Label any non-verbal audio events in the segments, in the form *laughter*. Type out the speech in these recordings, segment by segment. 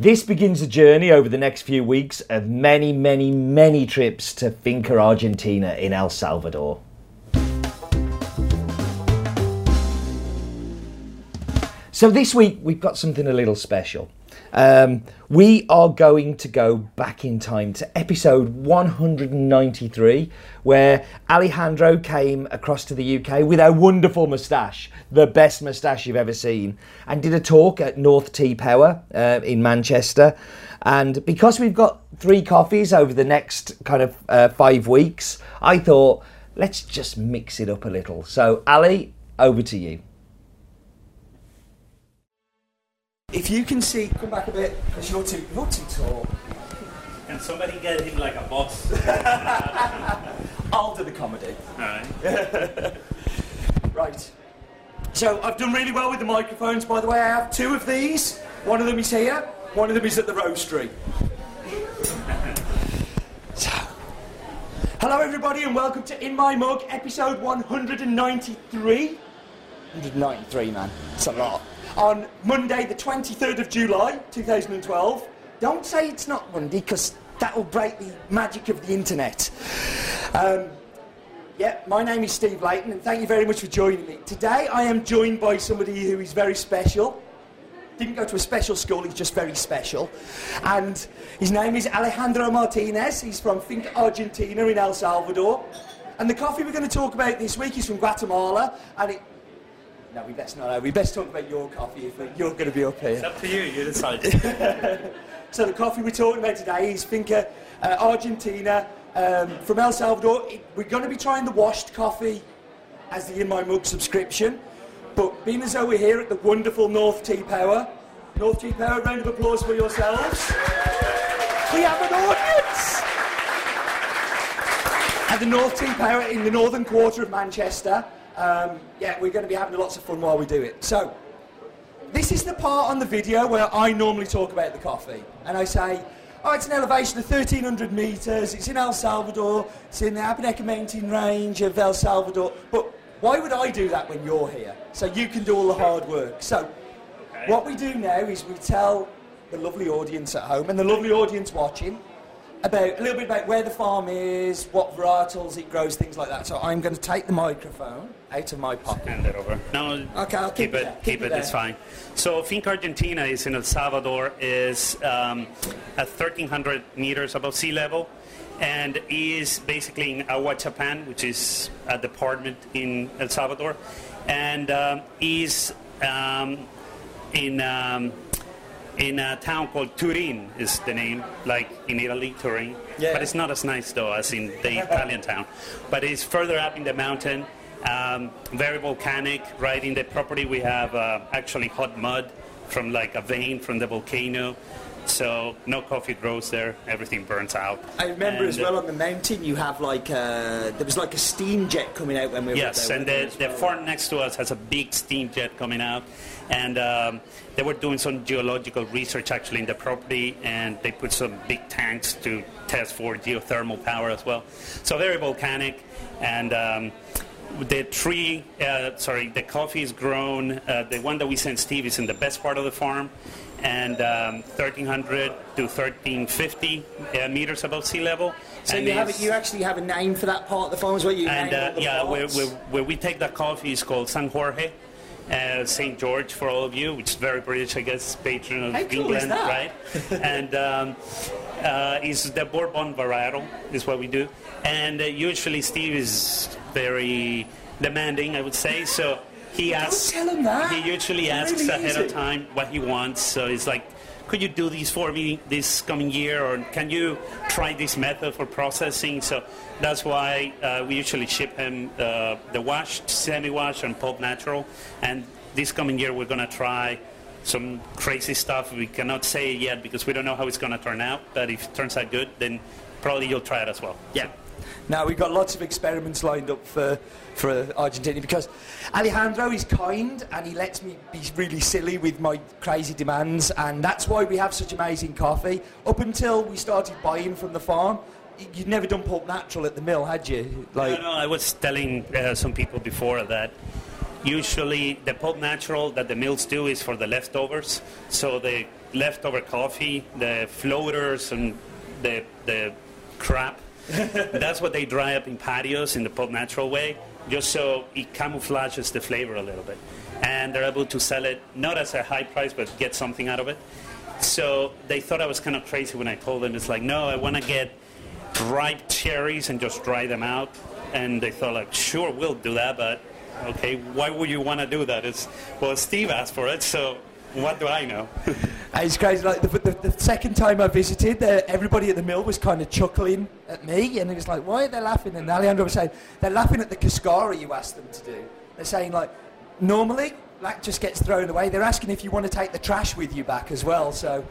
This begins a journey over the next few weeks of many, many, many trips to Finca Argentina in El Salvador. So this week we've got something a little special. Um, we are going to go back in time to episode 193, where Alejandro came across to the UK with a wonderful moustache, the best moustache you've ever seen, and did a talk at North Tea Power uh, in Manchester. And because we've got three coffees over the next kind of uh, five weeks, I thought let's just mix it up a little. So, Ali, over to you. If you can see, come back a bit, because you're too, you're too tall. Can somebody get him like a box? *laughs* I'll do the comedy. Alright. *laughs* Right. So I've done really well with the microphones, by the way. I have two of these. One of them is here, one of them is at the roastery. *laughs* So, hello everybody and welcome to In My Mug, episode 193. 193, man. It's a lot. On Monday, the 23rd of July, 2012. Don't say it's not Monday, because that will break the magic of the internet. Um, yeah, my name is Steve Leighton, and thank you very much for joining me. Today, I am joined by somebody who is very special. Didn't go to a special school, he's just very special. And his name is Alejandro Martinez. He's from Finca Argentina in El Salvador. And the coffee we're going to talk about this week is from Guatemala, and it. No, we best not. We best talk about your coffee if you're going to be up here. It's up to you, you decide. *laughs* So the coffee we're talking about today is Finca uh, Argentina um, from El Salvador. It, we're going to be trying the washed coffee as the In My Mug subscription. But being as though we're here at the wonderful North Tea Power, North Tea Power, round of applause for yourselves. We have an audience! At the North Tea Power in the northern quarter of Manchester. Um, yeah, we're going to be having lots of fun while we do it. So, this is the part on the video where I normally talk about the coffee. And I say, oh, it's an elevation of 1,300 metres, it's in El Salvador, it's in the Apaneca mountain range of El Salvador. But why would I do that when you're here? So you can do all the hard work. So what we do now is we tell the lovely audience at home and the lovely audience watching about a little bit about where the farm is, what varietals it grows, things like that. So I'm going to take the microphone out of my pocket. Hand it over. No, Okay, I'll keep it it. there, Keep, keep it it. It's fine. So Finca Argentina is in El Salvador. is um, at 1,300 meters above sea level, and is basically in Ahuachapán, which is a department in El Salvador, and um, is um, in. In a town called Turin is the name, like in Italy, Turin. Yeah. But it's not as nice though as in the Italian town. But it's further up in the mountain, um, very volcanic. Right in the property we have uh, actually hot mud from like a vein from the volcano. So no coffee grows there. Everything burns out. I remember And, as well on the mountain you have like uh, there was like a steam jet coming out when we were there. Yes, and the well? farm next to us has a big steam jet coming out, and um, they were doing some geological research actually in the property, and they put some big tanks to test for geothermal power as well. So very volcanic, and um, the tree, uh, sorry, the coffee is grown. Uh, the one that we sent Steve is in the best part of the farm, and um, 1,300 to 1,350 uh, meters above sea level. So and you have a, you actually have a name for that part of the farm as well. You and uh, yeah, where, where, where we take that coffee is called San Jorge, uh, St. George for all of you, which is very British, I guess, patron of How cool England, that? right? *laughs* and um, uh, is the Bourbon varietal is what we do. And uh, usually Steve is very demanding, I would say. So he asks. tell him that. He usually It asks really ahead of time what he wants. So it's like. Could you do these for me this coming year, or can you try this method for processing? So that's why uh, we usually ship him uh, the washed, semi-washed, and pulp natural. And this coming year, we're going to try some crazy stuff. We cannot say it yet because we don't know how it's going to turn out. But if it turns out good, then probably you'll try it as well. Yeah. Now we've got lots of experiments lined up for for Argentina because Alejandro is kind and he lets me be really silly with my crazy demands and that's why we have such amazing coffee. Up until we started buying from the farm, you'd never done pulp natural at the mill, had you? Like, No, no, I was telling uh, some people before that usually the pulp natural that the mills do is for the leftovers. So the leftover coffee, the floaters, and the the crap. That's what they dry up in patios in the pulp natural way, just so it camouflages the flavor a little bit. And they're able to sell it not as a high price, but get something out of it. So they thought I was kind of crazy when I told them it's like, no, I want to get ripe cherries and just dry them out. And they thought like, sure, we'll do that, but okay, why would you want to do that? It's well, Steve asked for it, so what do I know? *laughs* it's crazy. Like the, the, the second time I visited, uh, everybody at the mill was kind of chuckling at me, and it was like, "Why are they laughing?" And Alejandro was saying, "They're laughing at the cascara you asked them to do." They're saying like, normally that just gets thrown away. They're asking if you want to take the trash with you back as well. So,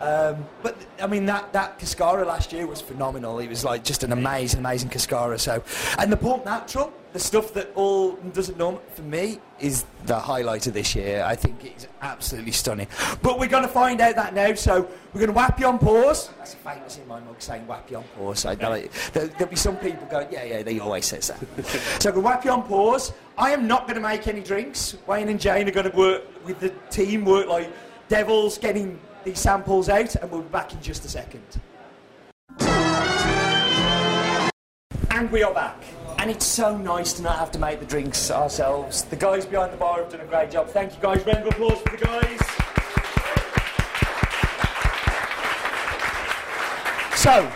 um, but I mean that that Cascara last year was phenomenal. It was like just an amazing, amazing Cascara. So, and the Pulp Natural, the stuff that all doesn't know for me is the highlight of this year. I think it's absolutely stunning. But we're going to find out that now. So we're going to whap you on pause. That's a famous in my mug saying whap you on pause. So there, will be some people going, yeah, yeah, they always say that. so we're going whap you on pause. I am not going to make any drinks. Wayne and Jane are going to work with the team, work like devils, getting these samples out, and we'll be back in just a second. And we are back. And it's so nice to not have to make the drinks ourselves. The guys behind the bar have done a great job. Thank you guys. Round of applause for the guys. So,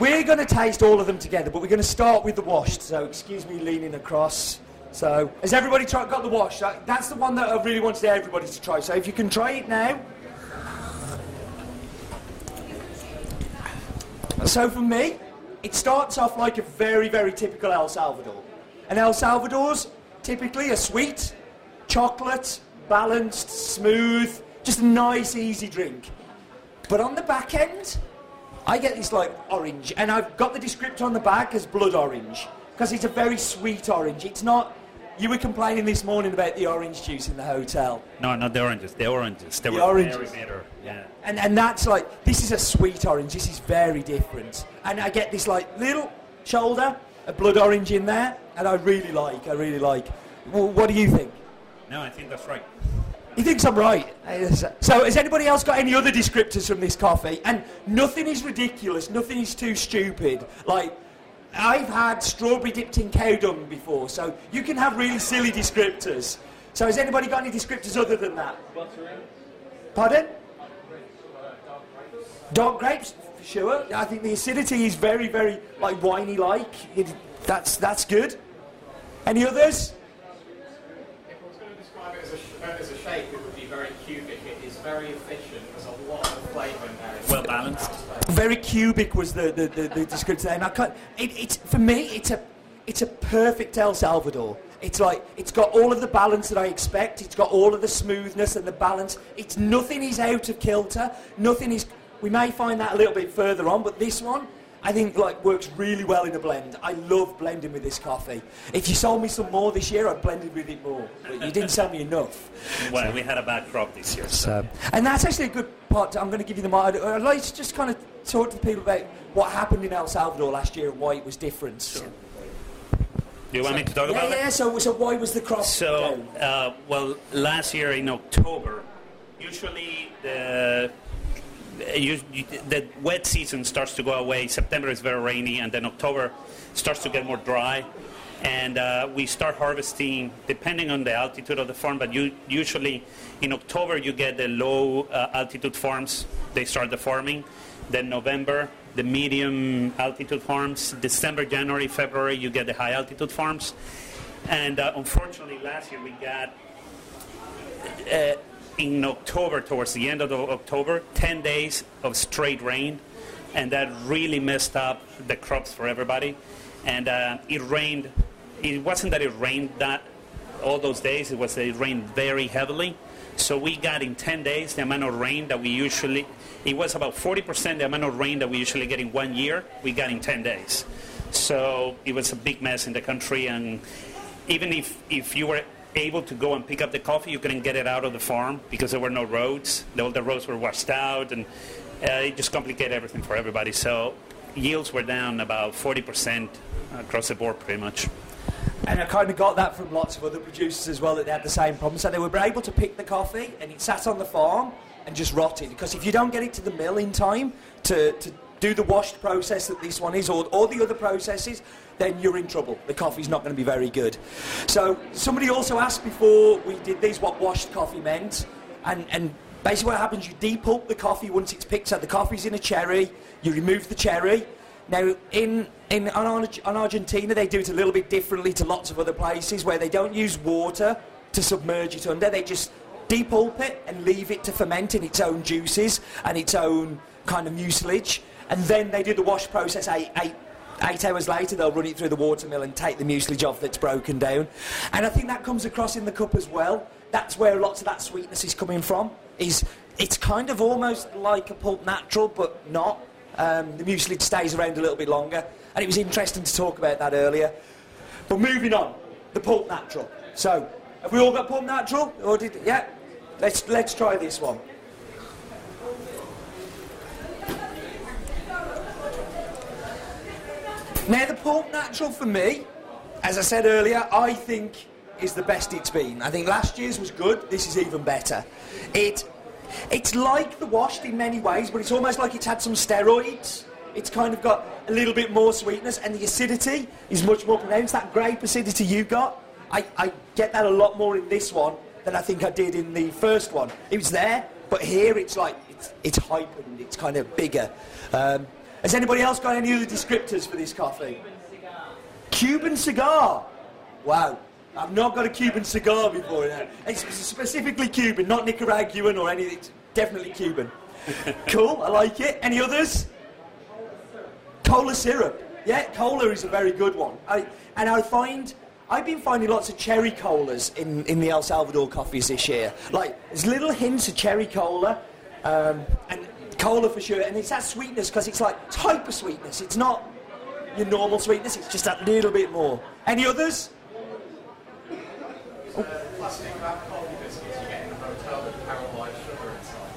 we're going to taste all of them together, but we're going to start with the washed. So, excuse me leaning across. So, has everybody tried, got the wash? That's the one that I really wanted everybody to try. So, if you can try it now. So, for me, it starts off like a very, very typical El Salvador. And El Salvador's typically a sweet, chocolate, balanced, smooth, just a nice, easy drink. But on the back end, I get this like orange, and I've got the descriptor on the back as blood orange because it's a very sweet orange. It's not. You were complaining this morning about the orange juice in the hotel. No, not the oranges. The oranges. They the were oranges. very bitter. Yeah. And and that's like this is a sweet orange. This is very different. And I get this like little shoulder, a blood orange in there, and I really like. I really like. Well, what do you think? No, I think that's right. He thinks I'm right. So, has anybody else got any other descriptors from this coffee? And nothing is ridiculous. Nothing is too stupid. Like, I've had strawberry dipped in cow dung before, so you can have really silly descriptors. So, has anybody got any descriptors other than that? Pardon? Dark grapes, for sure. I think the acidity is very, very like winey-like. That's that's good. Any others? If I was going to describe it as a, uh, as a shake, it would be very cubic. It is very efficient. There's a lot of flavour in there. Well balanced. Very cubic was the the, the, the description, and I can't. It, it's for me, it's a it's a perfect El Salvador. It's like it's got all of the balance that I expect. It's got all of the smoothness and the balance. It's nothing is out of kilter. Nothing is. We may find that a little bit further on, but this one. I think like works really well in a blend. I love blending with this coffee. If you sold me some more this year, I'd blended with it more. But you didn't sell me enough. Well, we had a bad crop this year. So, uh, and that's actually a good part. To, I'm going to give you the. I'd, I'd like to just kind of talk to the people about what happened in El Salvador last year and why it was different. Do you want me to talk Yeah, about yeah. it? So, so why was the crop? So, down? uh, well, last year in October, usually the you, you, the wet season starts to go away. September is very rainy, and then October starts to get more dry. And uh, we start harvesting depending on the altitude of the farm, but you, usually in October you get the low uh, altitude farms, they start the farming. Then November, the medium altitude farms. December, January, February, you get the high altitude farms. And uh, unfortunately, last year we got uh, in October, towards the end of October, 10 days of straight rain, and that really messed up the crops for everybody. And uh, it rained. It wasn't that it rained that all those days. It was it rained very heavily. So we got in 10 days the amount of rain that we usually. It was about 40% the amount of rain that we usually get in one year. We got in 10 days. So it was a big mess in the country, and even if if you were able to go and pick up the coffee, you couldn't get it out of the farm because there were no roads. All the roads were washed out, and uh, it just complicated everything for everybody. So yields were down about 40% across the board, pretty much. And I kind of got that from lots of other producers as well that they had the same problem. So they were able to pick the coffee and it sat on the farm and just rotted. Because if you don't get it to the mill in time to, to do the washed process that this one is, or, or the other processes, then you're in trouble. The coffee's not going to be very good. So somebody also asked before we did these what washed coffee meant, and, and basically what happens, you depulp the coffee once it's picked. So the coffee's in a cherry, you remove the cherry. Now, in, in on, on Argentina, they do it a little bit differently to lots of other places where they don't use water to submerge it under. They just depulp it and leave it to ferment in its own juices and its own kind of mucilage. And then they do the wash process eight, eight, eight hours later. They'll run it through the water mill and take the mucilage off that's broken down. And I think that comes across in the cup as well. That's where lots of that sweetness is coming from. Is it's kind of almost like a pulp natural, but not. Um, the mucilage stays around a little bit longer, and it was interesting to talk about that earlier. But moving on, the pulp natural. So, have we all got pulp natural? Or did yeah? Let's let's try this one. Now, the pulp natural for me, as I said earlier, I think is the best it's been. I think last year's was good. This is even better. It, it's like the washed in many ways, but it's almost like it's had some steroids. It's kind of got a little bit more sweetness, and the acidity is much more pronounced. That grape acidity you got, I, I get that a lot more in this one than I think I did in the first one. It was there, but here it's like it's, it's heightened. It's kind of bigger. Um, has anybody else got any other descriptors for this coffee? Cuban cigar. Wow. I've not got a Cuban cigar before now. It's specifically Cuban, not Nicaraguan or anything. It's definitely Cuban. *laughs* cool, I like it. Any others? Cola syrup. Yeah, cola is a very good one. I, and I find, I've been finding lots of cherry colas in, in the El Salvador coffees this year. Like, there's little hints of cherry cola. Um, and cola for sure, and it's that sweetness because it's like it's hyper sweetness. It's not your normal sweetness. It's just that little bit more. Any others?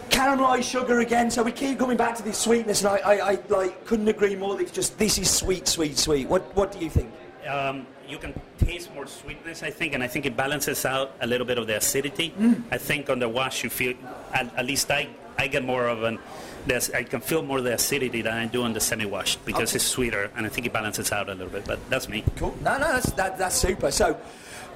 Caramelised sugar again, so we keep coming back to this sweetness, and I, I, I like couldn't agree more. It's just this is sweet, sweet, sweet. What, what do you think? Um, you can taste more sweetness, I think, and I think it balances out a little bit of the acidity. Mm. I think on the wash you feel, at, at least I, I get more of an, I can feel more the acidity than I do on the semi-washed because Okay. it's sweeter, and I think it balances out a little bit. But that's me. Cool. No, no, that's, that, that's super. So,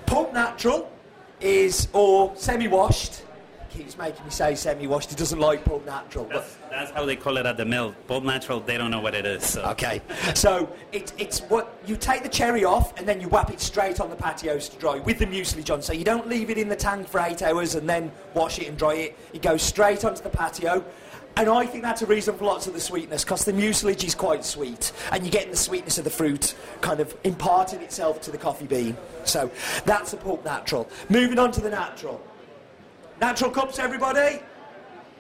pulp natural is, or semi-washed. Keeps making me say semi-washed. He doesn't like pulp natural. But That's, that's how they call it at the mill. Pulp natural, they don't know what it is. So. Okay, so it, it's what you take the cherry off and then you whap it straight on the patios to dry with the mucilage on. So you don't leave it in the tank for eight hours and then wash it and dry it. It goes straight onto the patio. And I think that's a reason for lots of the sweetness because the mucilage is quite sweet and you're getting the sweetness of the fruit kind of imparting itself to the coffee bean. So that's the pulp natural. Moving on to the natural. Natural cups, everybody?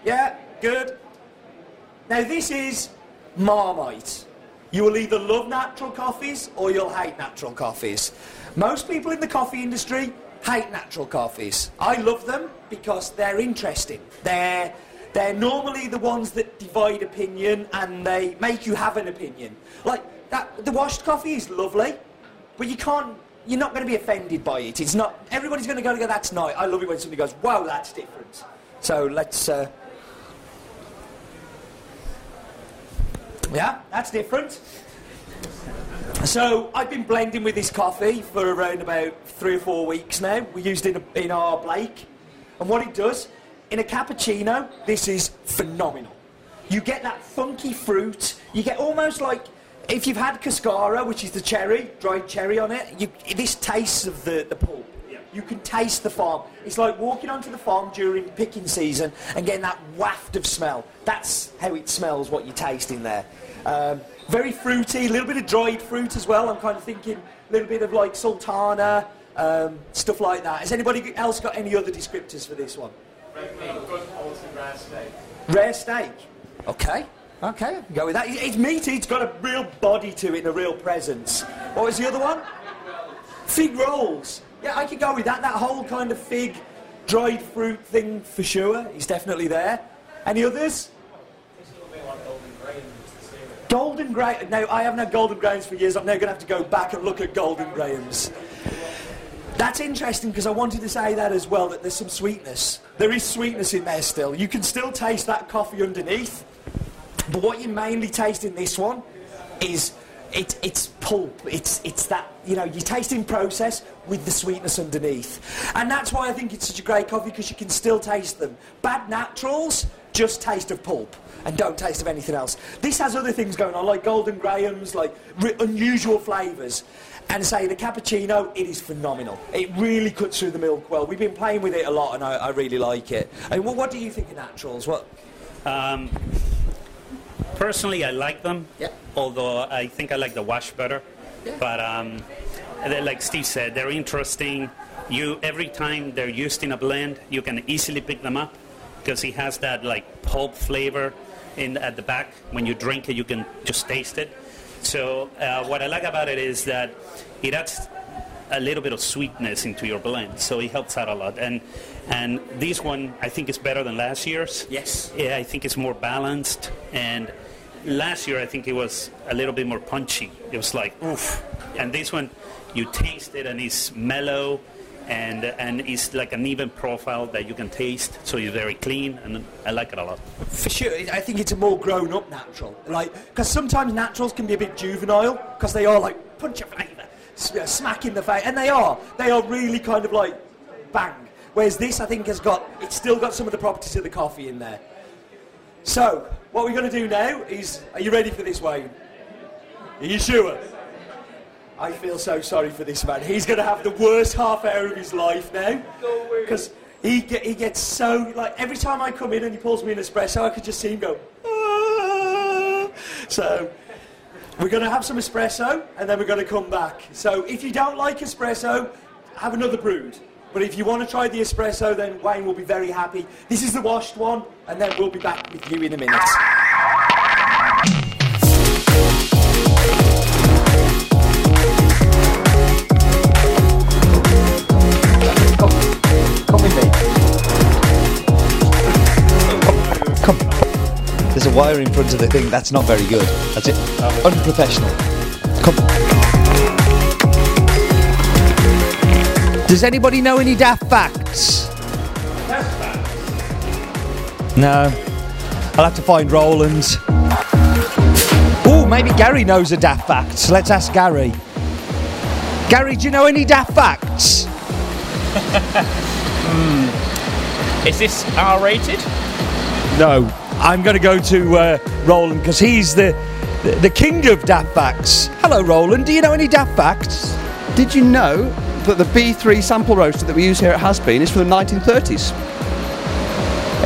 Yeah, good. Now, this is Marmite. You will either love natural coffees or you'll hate natural coffees. Most people in the coffee industry hate natural coffees. I love them because they're interesting. They're, they're normally the ones that divide opinion and they make you have an opinion. Like, that, the washed coffee is lovely, but you can't, you're not going to be offended by it. It's not, everybody's going to go that's nice. I love it when somebody goes, wow, that's different. So let's, uh, Yeah, that's different. So I've been blending with this coffee for around about three or four weeks now. We used it in our Blake, and what it does in a cappuccino, this is phenomenal. You get that funky fruit. You get almost like if you've had cascara, which is the cherry, dried cherry on it. You, this tastes of the, the pulp. You can taste the farm. It's like walking onto the farm during picking season and getting that waft of smell. That's how it smells, what you taste in there. Um, very fruity, a little bit of dried fruit as well. I'm kind of thinking a little bit of like sultana, um, stuff like that. Has anybody else got any other descriptors for this one? Rare steak. Okay. Okay, go with that. It's, meaty, it's got a real body to it and a real presence. What was the other one? Fig rolls. Yeah, I could go with that. That whole kind of fig, dried fruit thing for sure is definitely there. Any others? Golden Graham. No, I haven't had Golden Grahams for years. I'm now going to have to go back and look at Golden Grahams. That's interesting because I wanted to say that as well, that there's some sweetness. There is sweetness in there still. You can still taste that coffee underneath, but what you mainly taste in this one is it, it's pulp. It's, it's that, you know, you're tasting process with the sweetness underneath. And that's why I think it's such a great coffee because you can still taste them. Bad naturals just taste of pulp and don't taste of anything else. This has other things going on, like Golden Grahams, like unusual flavours. And say the cappuccino, it is phenomenal. It really cuts through the milk well. We've been playing with it a lot, and I, I really like it. I mean, what, what do you think of naturals? What? Um, personally, I like them. Yeah. Although I think I like the wash better. Yeah. But um, they're- like Steve said, they're interesting. You every time they're used in a blend, you can easily pick them up because it has that like pulp flavor in at the back. When you drink it, you can just taste it. So uh, what I like about it is that it adds a little bit of sweetness into your blend, so it helps out a lot. And and this one I think is better than last year's. Yes. Yeah, I think it's more balanced. And last year I think it was a little bit more punchy. It was like oof. And this one, you taste it and it's mellow. And, and it's like an even profile that you can taste, so it's very clean, and I like it a lot. For sure, I think it's a more grown-up natural. Like, because sometimes naturals can be a bit juvenile because they are like punch a flavour, uh, smack in the face, and they are. They are really kind of like bang. Whereas this, I think, has got it's still got some of the properties of the coffee in there. So, what we're going to do now is, are you ready for this, Wayne? Are you sure? I feel so sorry for this man. He's going to have the worst half hour of his life now. Because he, get, he gets so, like, every time I come in and he pulls me an espresso, I could just see him go, "Ah." So, we're going to have some espresso and then we're going to come back. So, if you don't like espresso, have another brewed. But if you want to try the espresso, then Wayne will be very happy. This is the washed one, and then we'll be back with you in a minute. Wire in front of the thing. That's not very good. That's it. Oh. Unprofessional. Come. on. Does anybody know any daft facts? No. I'll have to find Roland. Oh, maybe Gary knows a daft fact. Let's ask Gary. Gary, do you know any daft facts? *laughs* Hmm. Is this R rated? No, I'm going to go to uh, Roland because he's the, the the king of daft facts. Hello, Roland. Do you know any daft facts? Did you know that the B3 sample roaster that we use here at Has Bean is from the 1930s?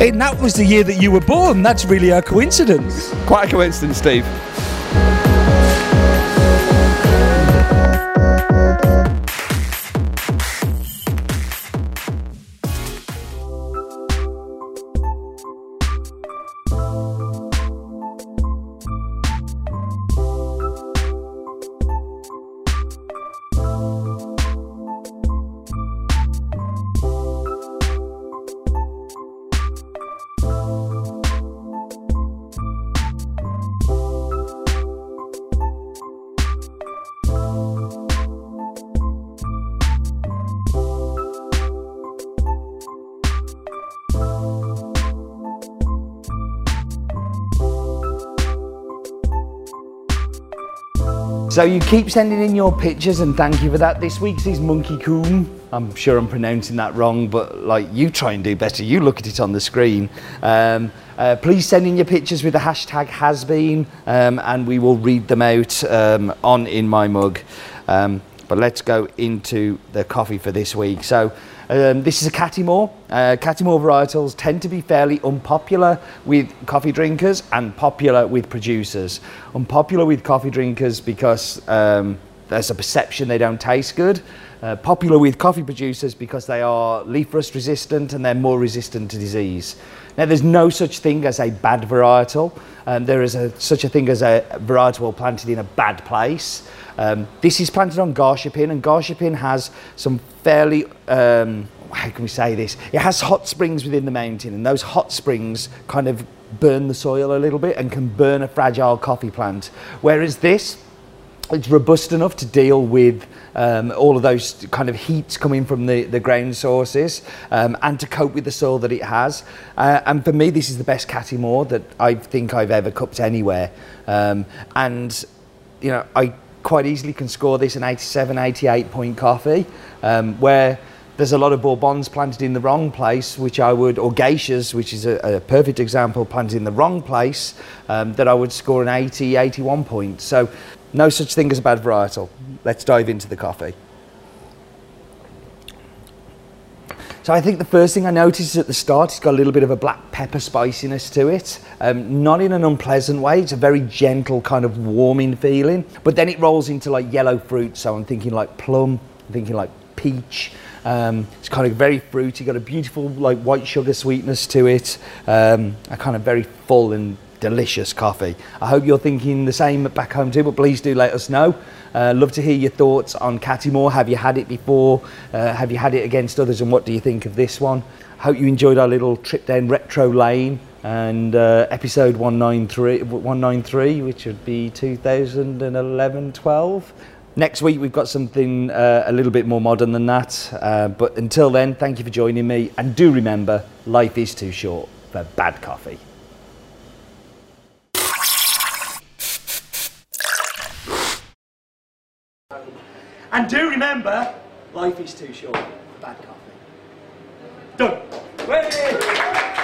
And that was the year that you were born. That's really a coincidence. Quite a coincidence, Steve. So you keep sending in your pictures, and thank you for that. This week's is Monkey Coon. I'm sure I'm pronouncing that wrong, but like you try and do better. You look at it on the screen. Um, uh, please send in your pictures with the hashtag hasbean, um, and we will read them out um, on in my mug. Um, but let's go into the coffee for this week. So. Um, this is a Catimor. Uh, varietals tend to be fairly unpopular with coffee drinkers and popular with producers. Unpopular with coffee drinkers because um, there's a perception they don't taste good. Uh, popular with coffee producers because they are leaf rust resistant and they're more resistant to disease. Now, there's no such thing as a bad varietal. Um, there is a, such a thing as a varietal planted in a bad place. Um, this is planted on Garshapin, and Garshapin has some fairly, um, how can we say this? It has hot springs within the mountain, and those hot springs kind of burn the soil a little bit and can burn a fragile coffee plant. Whereas this, it's robust enough to deal with um, all of those kind of heats coming from the, the ground sources um, and to cope with the soil that it has. Uh, and for me, this is the best Catimor that I think I've ever cupped anywhere. Um, and, you know, I quite easily can score this an 87, 88 point coffee, um, where there's a lot of bourbons planted in the wrong place, which I would, or geishas, which is a, a perfect example, planted in the wrong place, um, that I would score an 80, 81 point. So no such thing as a bad varietal. Let's dive into the coffee. So I think the first thing I noticed at the start, it's got a little bit of a black pepper spiciness to it. Um, not in an unpleasant way. It's a very gentle kind of warming feeling. But then it rolls into like yellow fruit. So I'm thinking like plum, I'm thinking like peach. Um, it's kind of very fruity, got a beautiful like white sugar sweetness to it. Um, a kind of very full and delicious coffee. I hope you're thinking the same back home too, but please do let us know. Uh, love to hear your thoughts on Catimor. Have you had it before? Uh, have you had it against others? And what do you think of this one? Hope you enjoyed our little trip down retro lane and uh, episode 193, 193, which would be 2011 12. Next week, we've got something uh, a little bit more modern than that. Uh, but until then, thank you for joining me. And do remember, life is too short for bad coffee. And do remember, life is too short for bad coffee. Done. Way!